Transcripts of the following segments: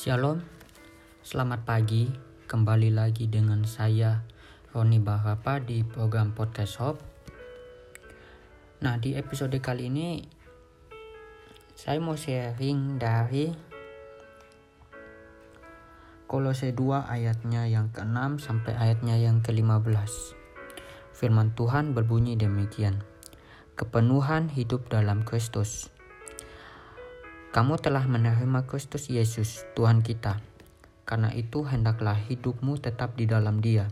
Shalom, selamat pagi. Kembali lagi dengan saya Roni Bahapa di program Podcast Hop. Nah, di episode kali ini saya mau sharing dari Kolose 2 ayatnya yang ke-6 sampai ayatnya yang ke-15. Firman Tuhan berbunyi demikian. Kepenuhan hidup dalam Kristus. Kamu telah menerima Kristus Yesus, Tuhan kita karena itu hendaklah hidupmu tetap di dalam dia.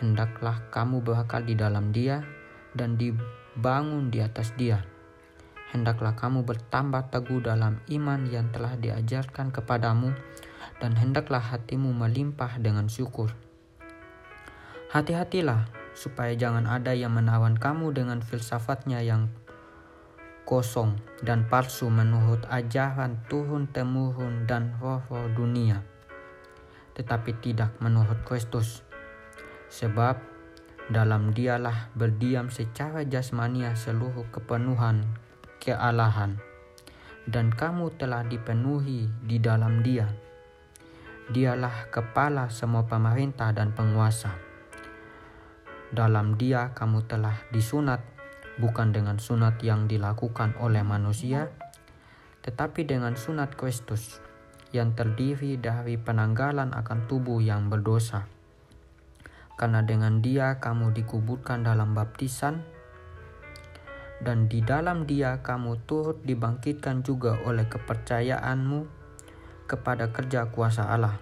Hendaklah kamu berakal di dalam dia dan dibangun di atas dia. Hendaklah kamu bertambah teguh dalam iman yang telah diajarkan kepadamu dan hendaklah hatimu melimpah dengan syukur. Hati-hatilah supaya jangan ada yang menawan kamu dengan filsafatnya yang kosong dan palsu menurut ajaran turun-temurun dan roh-roh dunia, tetapi tidak menurut Kristus. Sebab dalam dialah berdiam secara jasmania seluruh kepenuhan kealahan, dan kamu telah dipenuhi di dalam dia. Dialah kepala semua pemerintah dan penguasa. Dalam dia kamu telah disunat bukan dengan sunat yang dilakukan oleh manusia, tetapi dengan sunat Kristus yang terdiri dari penanggalan akan tubuh yang berdosa. Karena dengan dia kamu dikuburkan dalam baptisan, dan di dalam dia kamu turut dibangkitkan juga oleh kepercayaanmu kepada kerja kuasa Allah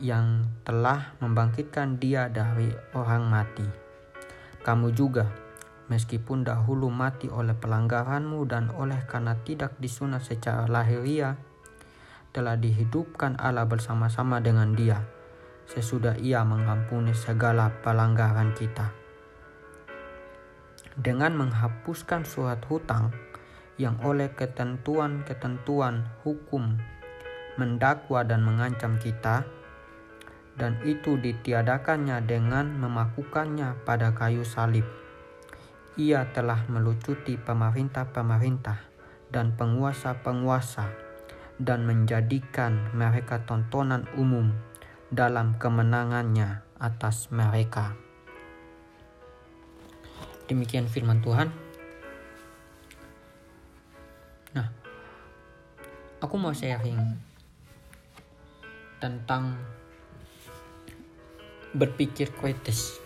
yang telah membangkitkan dia dari orang mati. Kamu juga, meskipun dahulu mati oleh pelanggaranmu dan oleh karena tidak disunat secara lahiriah, telah dihidupkan Allah bersama-sama dengan dia, sesudah ia mengampuni segala pelanggaran kita. Dengan menghapuskan surat hutang yang oleh ketentuan-ketentuan hukum mendakwa dan mengancam kita, dan itu ditiadakannya dengan memakukannya pada kayu salib ia telah melucuti pemerintah-pemerintah dan penguasa-penguasa dan menjadikan mereka tontonan umum dalam kemenangannya atas mereka. Demikian firman Tuhan. Nah, aku mau sharing tentang berpikir kritis.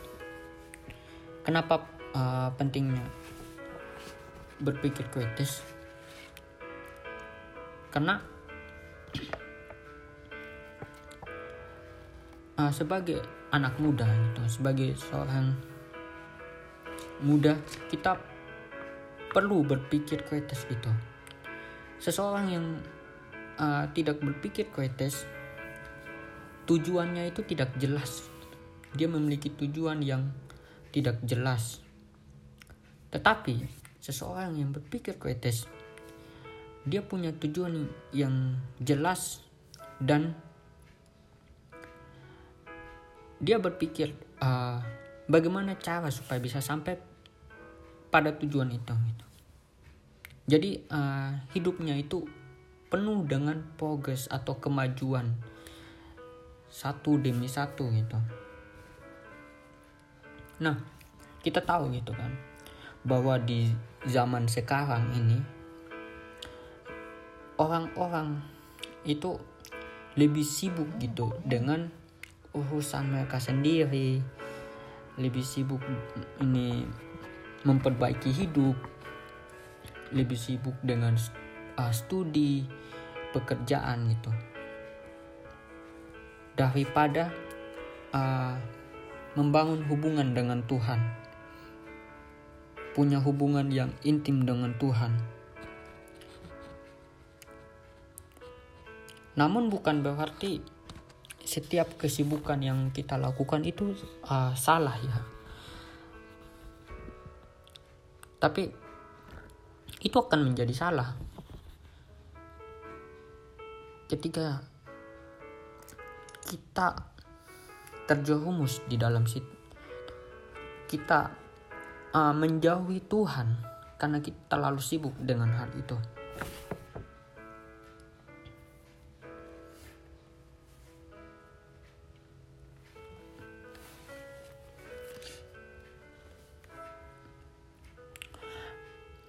Kenapa uh, pentingnya berpikir kritis. Karena uh, sebagai anak muda gitu sebagai seorang muda kita perlu berpikir kritis gitu. Seseorang yang uh, tidak berpikir kritis tujuannya itu tidak jelas. Dia memiliki tujuan yang tidak jelas tetapi seseorang yang berpikir kritis dia punya tujuan yang jelas dan dia berpikir uh, bagaimana cara supaya bisa sampai pada tujuan itu gitu. Jadi uh, hidupnya itu penuh dengan progres atau kemajuan satu demi satu gitu. Nah, kita tahu gitu kan bahwa di zaman sekarang ini orang-orang itu lebih sibuk gitu dengan urusan mereka sendiri. Lebih sibuk ini memperbaiki hidup. Lebih sibuk dengan uh, studi pekerjaan gitu. Daripada uh, membangun hubungan dengan Tuhan punya hubungan yang intim dengan Tuhan. Namun bukan berarti setiap kesibukan yang kita lakukan itu uh, salah ya. Tapi itu akan menjadi salah ketika kita terjerumus di dalam situ kita uh, menjauhi Tuhan karena kita terlalu sibuk dengan hal itu.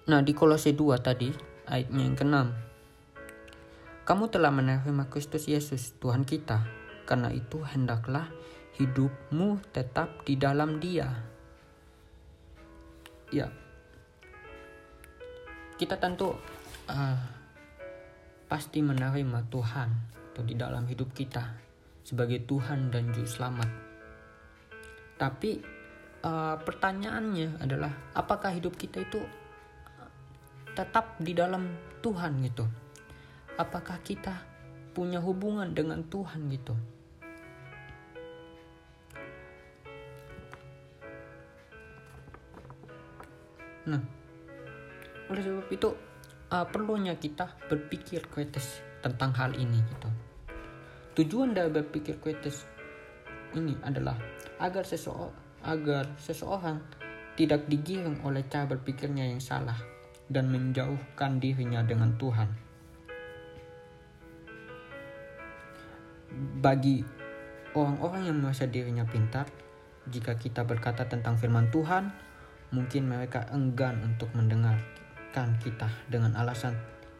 Nah, di Kolose 2 tadi, ayatnya yang ke-6. Kamu telah menerima Kristus Yesus, Tuhan kita. Karena itu, hendaklah hidupmu tetap di dalam Dia, Ya. Kita tentu uh, pasti menerima Tuhan atau di dalam hidup kita sebagai Tuhan dan Juru Selamat. Tapi uh, pertanyaannya adalah apakah hidup kita itu tetap di dalam Tuhan gitu? Apakah kita punya hubungan dengan Tuhan gitu? Nah, oleh sebab itu uh, perlunya kita berpikir kritis tentang hal ini gitu. Tujuan dari berpikir kritis ini adalah agar seseorang agar seseorang tidak digiring oleh cara berpikirnya yang salah dan menjauhkan dirinya dengan Tuhan. Bagi orang-orang yang merasa dirinya pintar, jika kita berkata tentang firman Tuhan, mungkin mereka enggan untuk mendengarkan kita dengan alasan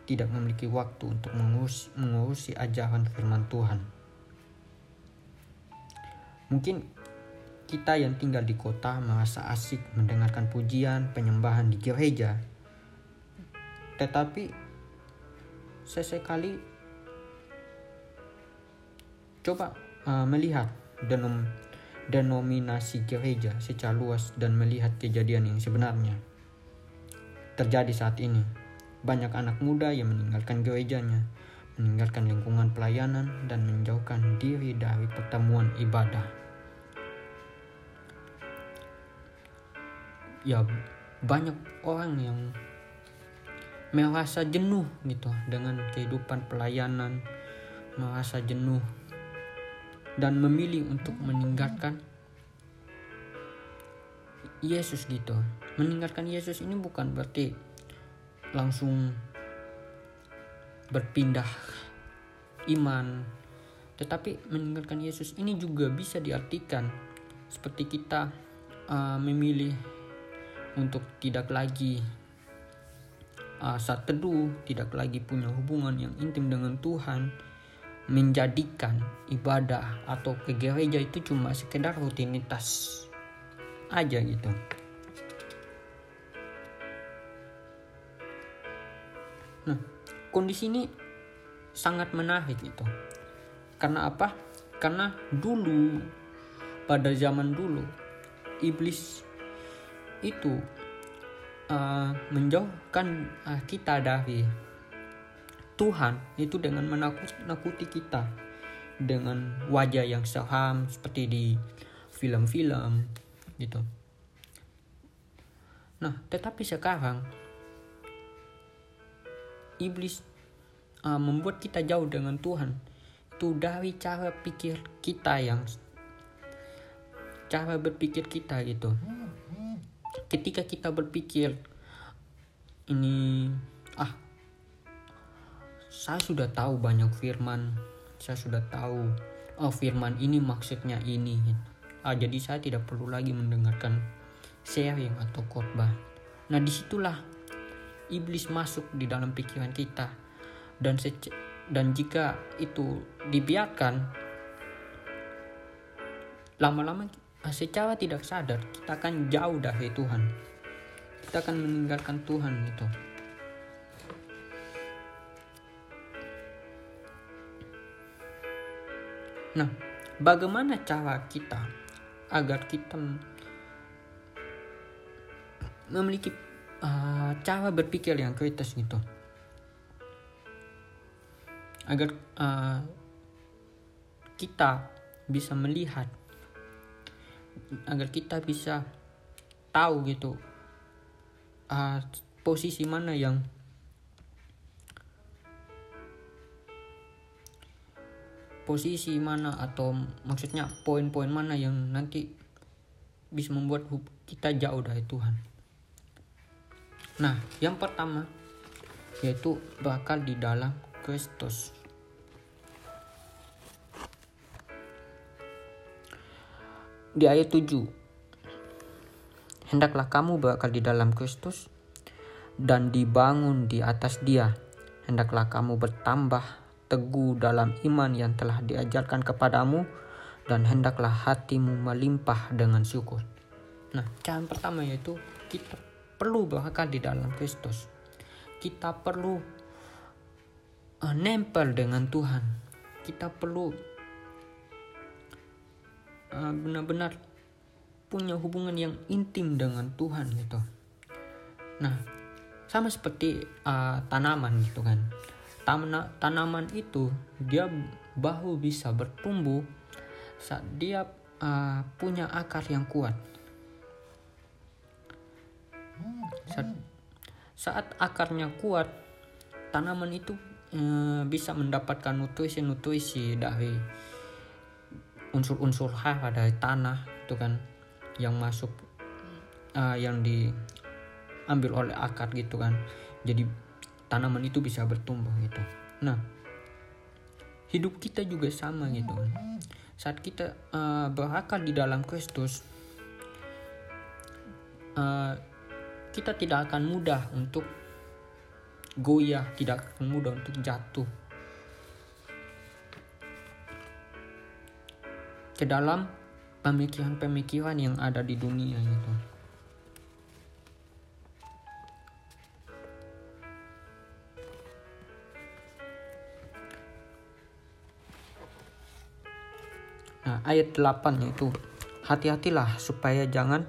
tidak memiliki waktu untuk mengurusi, mengurusi ajaran firman Tuhan. Mungkin kita yang tinggal di kota merasa asik mendengarkan pujian penyembahan di gereja. Tetapi sesekali coba uh, melihat denom, denominasi gereja secara luas dan melihat kejadian yang sebenarnya terjadi saat ini. Banyak anak muda yang meninggalkan gerejanya, meninggalkan lingkungan pelayanan, dan menjauhkan diri dari pertemuan ibadah. Ya, banyak orang yang merasa jenuh gitu dengan kehidupan pelayanan, merasa jenuh dan memilih untuk meninggalkan Yesus gitu. Meninggalkan Yesus ini bukan berarti langsung berpindah iman tetapi meninggalkan Yesus ini juga bisa diartikan seperti kita uh, memilih untuk tidak lagi uh, saat teduh, tidak lagi punya hubungan yang intim dengan Tuhan, menjadikan ibadah atau ke gereja itu cuma sekedar rutinitas aja gitu. Nah, kondisi ini sangat menarik itu. Karena apa? Karena dulu pada zaman dulu iblis itu uh, menjauhkan uh, kita dari Tuhan itu dengan menakuti kita dengan wajah yang seram seperti di film-film gitu. Nah, tetapi sekarang iblis uh, membuat kita jauh dengan Tuhan. Itu dari cara pikir kita yang cara berpikir kita gitu. Ketika kita berpikir ini saya sudah tahu banyak firman. Saya sudah tahu oh firman ini maksudnya ini. Ah jadi saya tidak perlu lagi mendengarkan sharing atau khotbah. Nah di situlah iblis masuk di dalam pikiran kita. Dan dan jika itu dibiarkan lama-lama secara tidak sadar kita akan jauh dari Tuhan. Kita akan meninggalkan Tuhan itu nah bagaimana cara kita agar kita memiliki uh, cara berpikir yang kritis gitu? Agar uh, kita bisa melihat agar kita bisa tahu gitu uh, posisi mana yang posisi mana atau maksudnya poin-poin mana yang nanti bisa membuat kita jauh dari Tuhan. Nah, yang pertama yaitu bakal di dalam Kristus. Di ayat 7 Hendaklah kamu bakal di dalam Kristus dan dibangun di atas dia. Hendaklah kamu bertambah teguh dalam iman yang telah diajarkan kepadamu dan hendaklah hatimu melimpah dengan syukur. Nah, cara pertama yaitu kita perlu berakar di dalam Kristus. Kita perlu uh, nempel dengan Tuhan. Kita perlu uh, benar-benar punya hubungan yang intim dengan Tuhan gitu. Nah, sama seperti uh, tanaman gitu kan. Tana, tanaman itu dia bahu bisa bertumbuh saat dia uh, punya akar yang kuat. Saat, saat akarnya kuat, tanaman itu uh, bisa mendapatkan nutrisi-nutrisi dari unsur-unsur hara dari tanah itu kan yang masuk uh, yang diambil oleh akar gitu kan. Jadi tanaman itu bisa bertumbuh gitu nah hidup kita juga sama gitu saat kita uh, berakar di dalam Kristus uh, kita tidak akan mudah untuk goyah tidak akan mudah untuk jatuh ke dalam pemikiran-pemikiran yang ada di dunia itu. Nah, ayat 8 yaitu hati-hatilah supaya jangan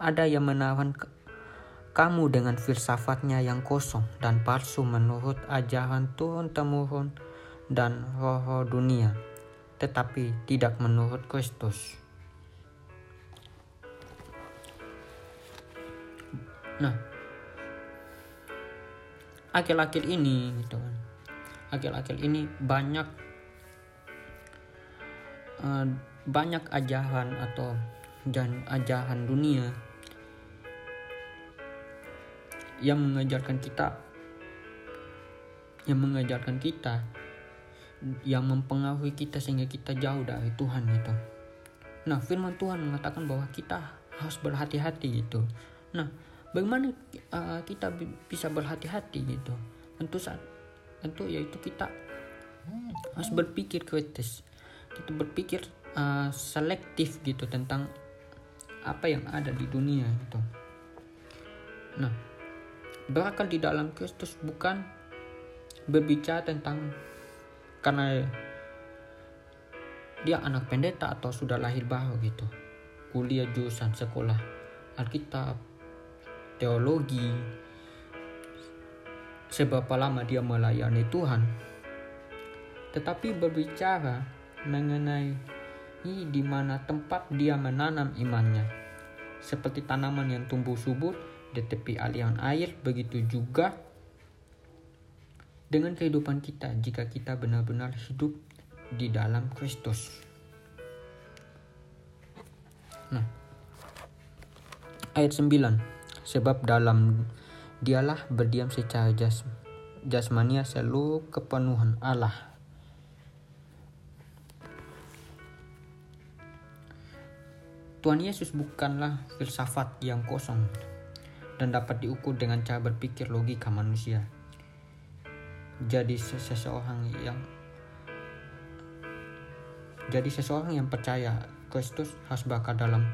ada yang menawan kamu dengan filsafatnya yang kosong dan palsu menurut ajaran turun temurun dan roh-roh dunia, tetapi tidak menurut Kristus. Nah, akil-akil ini gitu kan. Akil-akil ini banyak uh, banyak ajaran atau dan ajaran dunia yang mengajarkan kita yang mengajarkan kita yang mempengaruhi kita sehingga kita jauh dari Tuhan gitu. Nah, firman Tuhan mengatakan bahwa kita harus berhati-hati gitu. Nah, bagaimana uh, kita bisa berhati-hati gitu tentu saat tentu yaitu kita harus berpikir kritis kita berpikir uh, selektif gitu tentang apa yang ada di dunia gitu. Nah berakal di dalam Kristus bukan berbicara tentang karena dia anak pendeta atau sudah lahir baru gitu. Kuliah jurusan sekolah Alkitab teologi, seberapa lama dia melayani Tuhan, tetapi berbicara mengenai di mana tempat dia menanam imannya. Seperti tanaman yang tumbuh subur di tepi aliran air, begitu juga dengan kehidupan kita jika kita benar-benar hidup di dalam Kristus. Nah, ayat 9 sebab dalam dialah berdiam secara jas, jasmania seluruh kepenuhan Allah. Tuhan Yesus bukanlah filsafat yang kosong dan dapat diukur dengan cara berpikir logika manusia. Jadi seseorang yang jadi seseorang yang percaya Kristus harus bakal dalam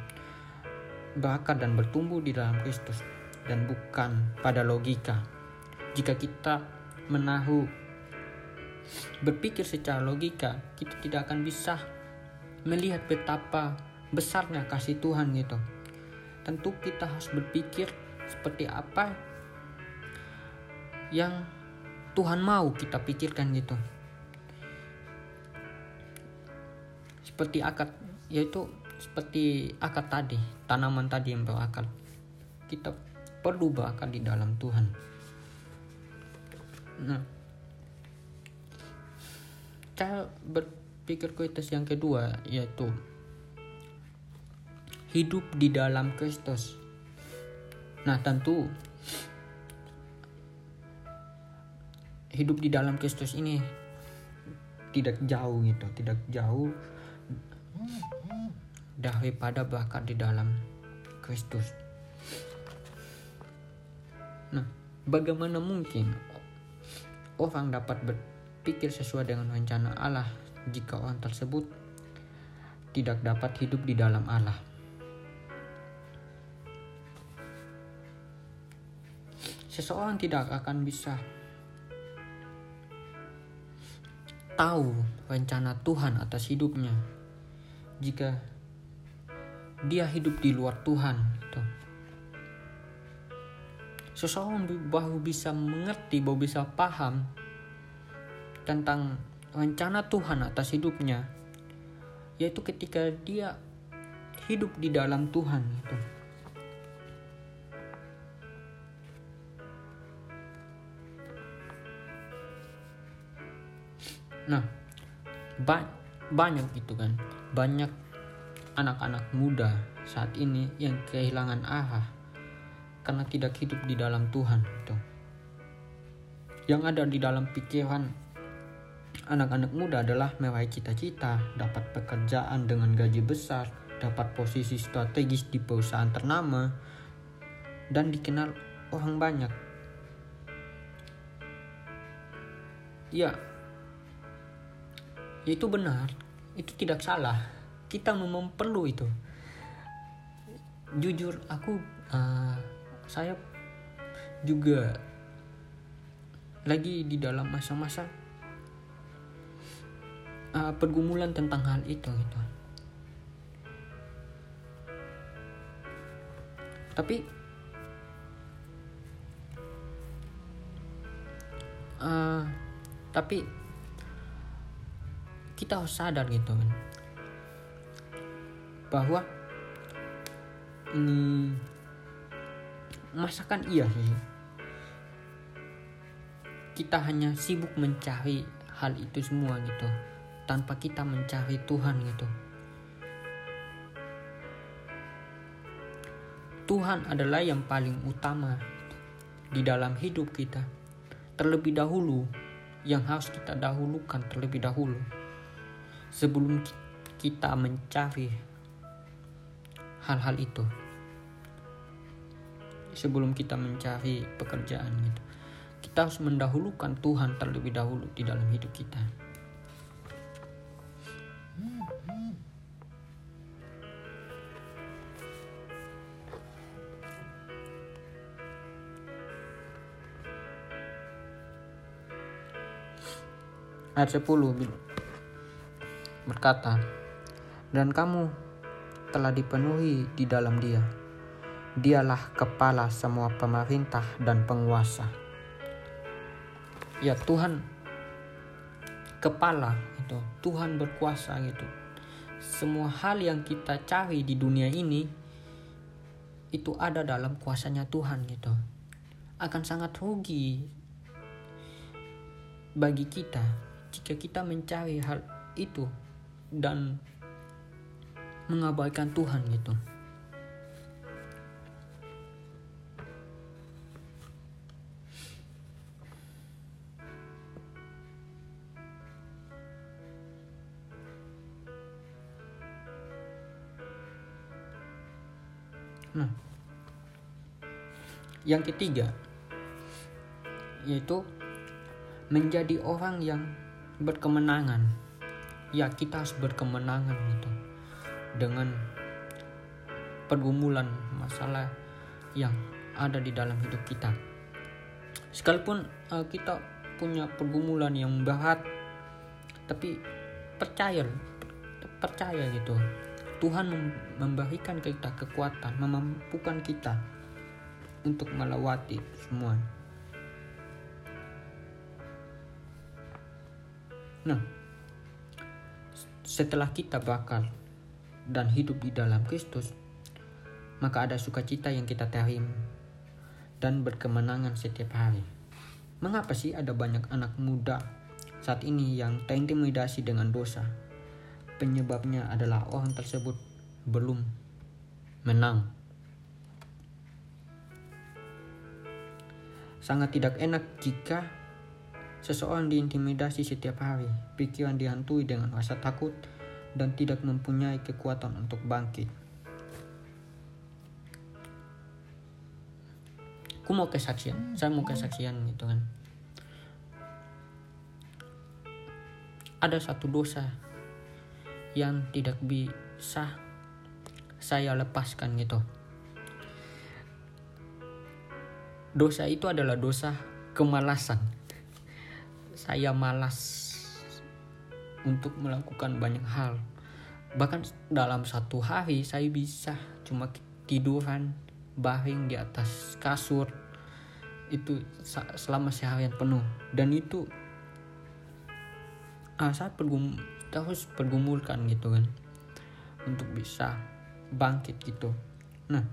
berakar dan bertumbuh di dalam Kristus dan bukan pada logika. Jika kita menahu berpikir secara logika, kita tidak akan bisa melihat betapa besarnya kasih Tuhan gitu. Tentu kita harus berpikir seperti apa yang Tuhan mau kita pikirkan gitu. Seperti akad yaitu seperti akar tadi, tanaman tadi yang berakar. Kita perlu berakar di dalam Tuhan. Nah, cara berpikir kritis yang kedua yaitu hidup di dalam Kristus. Nah, tentu hidup di dalam Kristus ini tidak jauh gitu, tidak jauh daripada bahkan di dalam Kristus. Nah, bagaimana mungkin orang dapat berpikir sesuai dengan rencana Allah jika orang tersebut tidak dapat hidup di dalam Allah? Seseorang tidak akan bisa tahu rencana Tuhan atas hidupnya jika dia hidup di luar Tuhan. Gitu. Seseorang baru bisa mengerti, baru bisa paham tentang rencana Tuhan atas hidupnya, yaitu ketika dia hidup di dalam Tuhan. Gitu. Nah, ba banyak gitu kan, banyak anak-anak muda saat ini yang kehilangan arah karena tidak hidup di dalam Tuhan gitu. Yang ada di dalam pikiran anak-anak muda adalah meraih cita-cita, dapat pekerjaan dengan gaji besar, dapat posisi strategis di perusahaan ternama, dan dikenal orang banyak. Ya, itu benar itu tidak salah. Kita memang perlu itu. Jujur aku uh, saya juga lagi di dalam masa-masa uh, pergumulan tentang hal itu gitu. Tapi uh, tapi kita harus sadar gitu kan bahwa ini masakan iya sih. Kita hanya sibuk mencari hal itu semua gitu tanpa kita mencari Tuhan gitu. Tuhan adalah yang paling utama di dalam hidup kita terlebih dahulu yang harus kita dahulukan terlebih dahulu sebelum kita mencari hal-hal itu. Sebelum kita mencari pekerjaan gitu. Kita harus mendahulukan Tuhan terlebih dahulu di dalam hidup kita. Ayat 10 berkata, "Dan kamu telah dipenuhi di dalam Dia. Dialah kepala semua pemerintah dan penguasa." Ya, Tuhan kepala itu, Tuhan berkuasa gitu. Semua hal yang kita cari di dunia ini itu ada dalam kuasanya Tuhan gitu. Akan sangat rugi bagi kita jika kita mencari hal itu dan mengabaikan Tuhan gitu. Nah, yang ketiga yaitu menjadi orang yang berkemenangan ya kita harus berkemenangan gitu. Dengan pergumulan masalah yang ada di dalam hidup kita. Sekalipun uh, kita punya pergumulan yang berat tapi percaya percaya gitu. Tuhan memberikan kita kekuatan memampukan kita untuk melewati semua. Nah setelah kita bakal dan hidup di dalam Kristus, maka ada sukacita yang kita terima dan berkemenangan setiap hari. Mengapa sih ada banyak anak muda saat ini yang terintimidasi dengan dosa? Penyebabnya adalah orang tersebut belum menang. Sangat tidak enak jika Seseorang diintimidasi setiap hari, pikiran dihantui dengan rasa takut, dan tidak mempunyai kekuatan untuk bangkit. aku mau kesaksian saya mau kesaksian gitu kan. Ada satu dosa yang tidak bisa saya lepaskan gitu. Dosa itu adalah dosa kemalasan saya malas untuk melakukan banyak hal. Bahkan dalam satu hari saya bisa cuma tiduran baring di atas kasur. Itu selama seharian penuh. Dan itu ah, saya pergum terus pergumulkan gitu kan. Untuk bisa bangkit gitu. Nah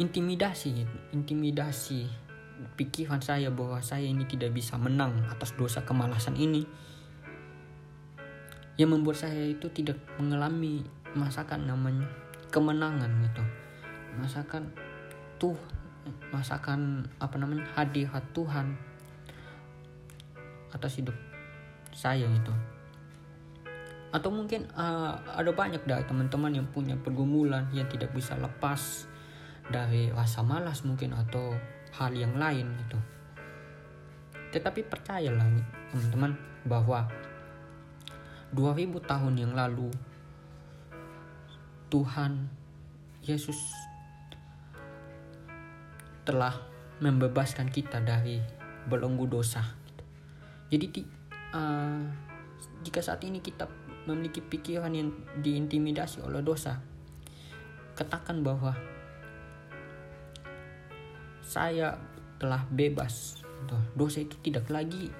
intimidasi intimidasi pikiran saya bahwa saya ini tidak bisa menang atas dosa kemalasan ini. Yang membuat saya itu tidak mengalami masakan namanya kemenangan gitu. Masakan tuh masakan apa namanya hadirat Tuhan atas hidup saya gitu. Atau mungkin uh, ada banyak dari teman-teman yang punya pergumulan yang tidak bisa lepas dari rasa malas mungkin atau hal yang lain gitu tetapi percayalah teman-teman bahwa 2000 tahun yang lalu Tuhan Yesus telah membebaskan kita dari belenggu dosa. Jadi uh, jika saat ini kita memiliki pikiran yang diintimidasi oleh dosa, katakan bahwa saya telah bebas. Dosa itu tidak lagi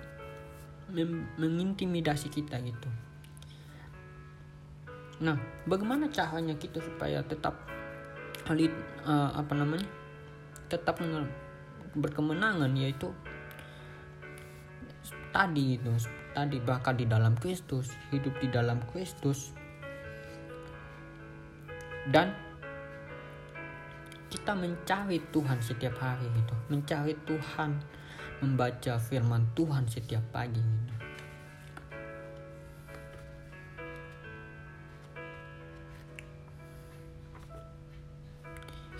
mengintimidasi kita gitu. Nah, bagaimana caranya kita supaya tetap uh, apa namanya? tetap berkemenangan yaitu tadi itu tadi bahkan di dalam Kristus hidup di dalam Kristus dan kita mencari Tuhan setiap hari gitu mencari Tuhan membaca firman Tuhan setiap pagi gitu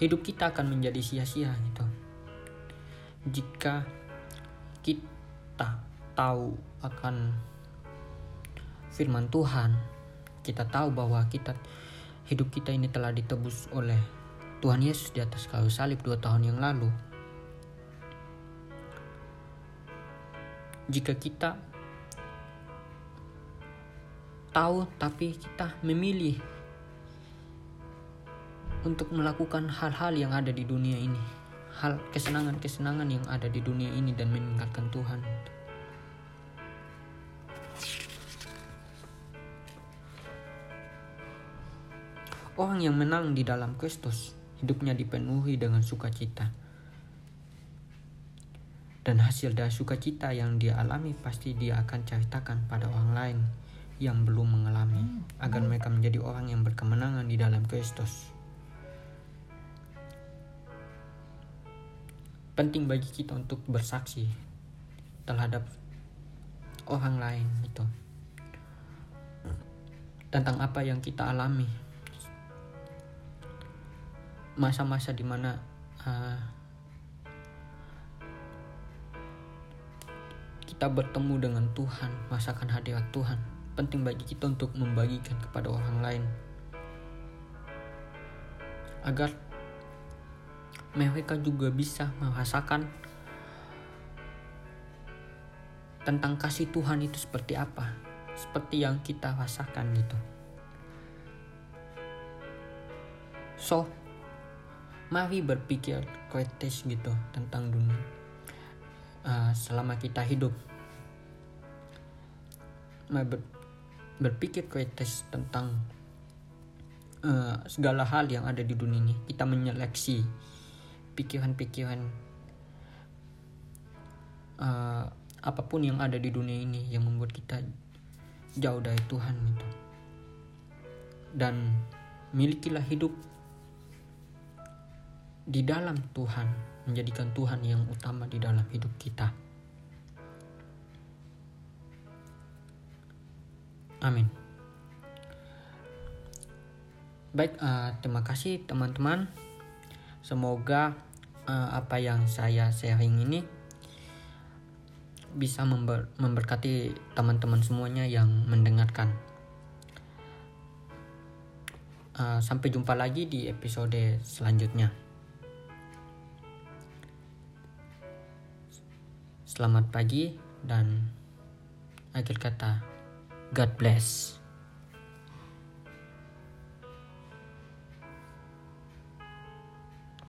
hidup kita akan menjadi sia-sia gitu. Jika kita tahu akan firman Tuhan, kita tahu bahwa kita hidup kita ini telah ditebus oleh Tuhan Yesus di atas kayu salib dua tahun yang lalu. Jika kita tahu tapi kita memilih untuk melakukan hal-hal yang ada di dunia ini hal kesenangan-kesenangan yang ada di dunia ini dan meninggalkan Tuhan Orang yang menang di dalam Kristus hidupnya dipenuhi dengan sukacita. Dan hasil dari sukacita yang dia alami pasti dia akan ceritakan pada orang lain yang belum mengalami agar mereka menjadi orang yang berkemenangan di dalam Kristus. penting bagi kita untuk bersaksi terhadap orang lain itu tentang apa yang kita alami masa-masa di mana uh, kita bertemu dengan Tuhan masakan hadirat Tuhan penting bagi kita untuk membagikan kepada orang lain agar mereka juga bisa merasakan tentang kasih Tuhan itu seperti apa, seperti yang kita rasakan gitu. So, mari berpikir kritis gitu tentang dunia uh, selama kita hidup. Ber, berpikir kritis tentang uh, segala hal yang ada di dunia ini. Kita menyeleksi pikiran-pikiran uh, apa pun yang ada di dunia ini yang membuat kita jauh dari Tuhan itu dan milikilah hidup di dalam Tuhan menjadikan Tuhan yang utama di dalam hidup kita amin baik uh, terima kasih teman-teman semoga uh, apa yang saya sharing ini bisa member, memberkati teman-teman semuanya yang mendengarkan. Uh, sampai jumpa lagi di episode selanjutnya. Selamat pagi dan akhir kata God bless.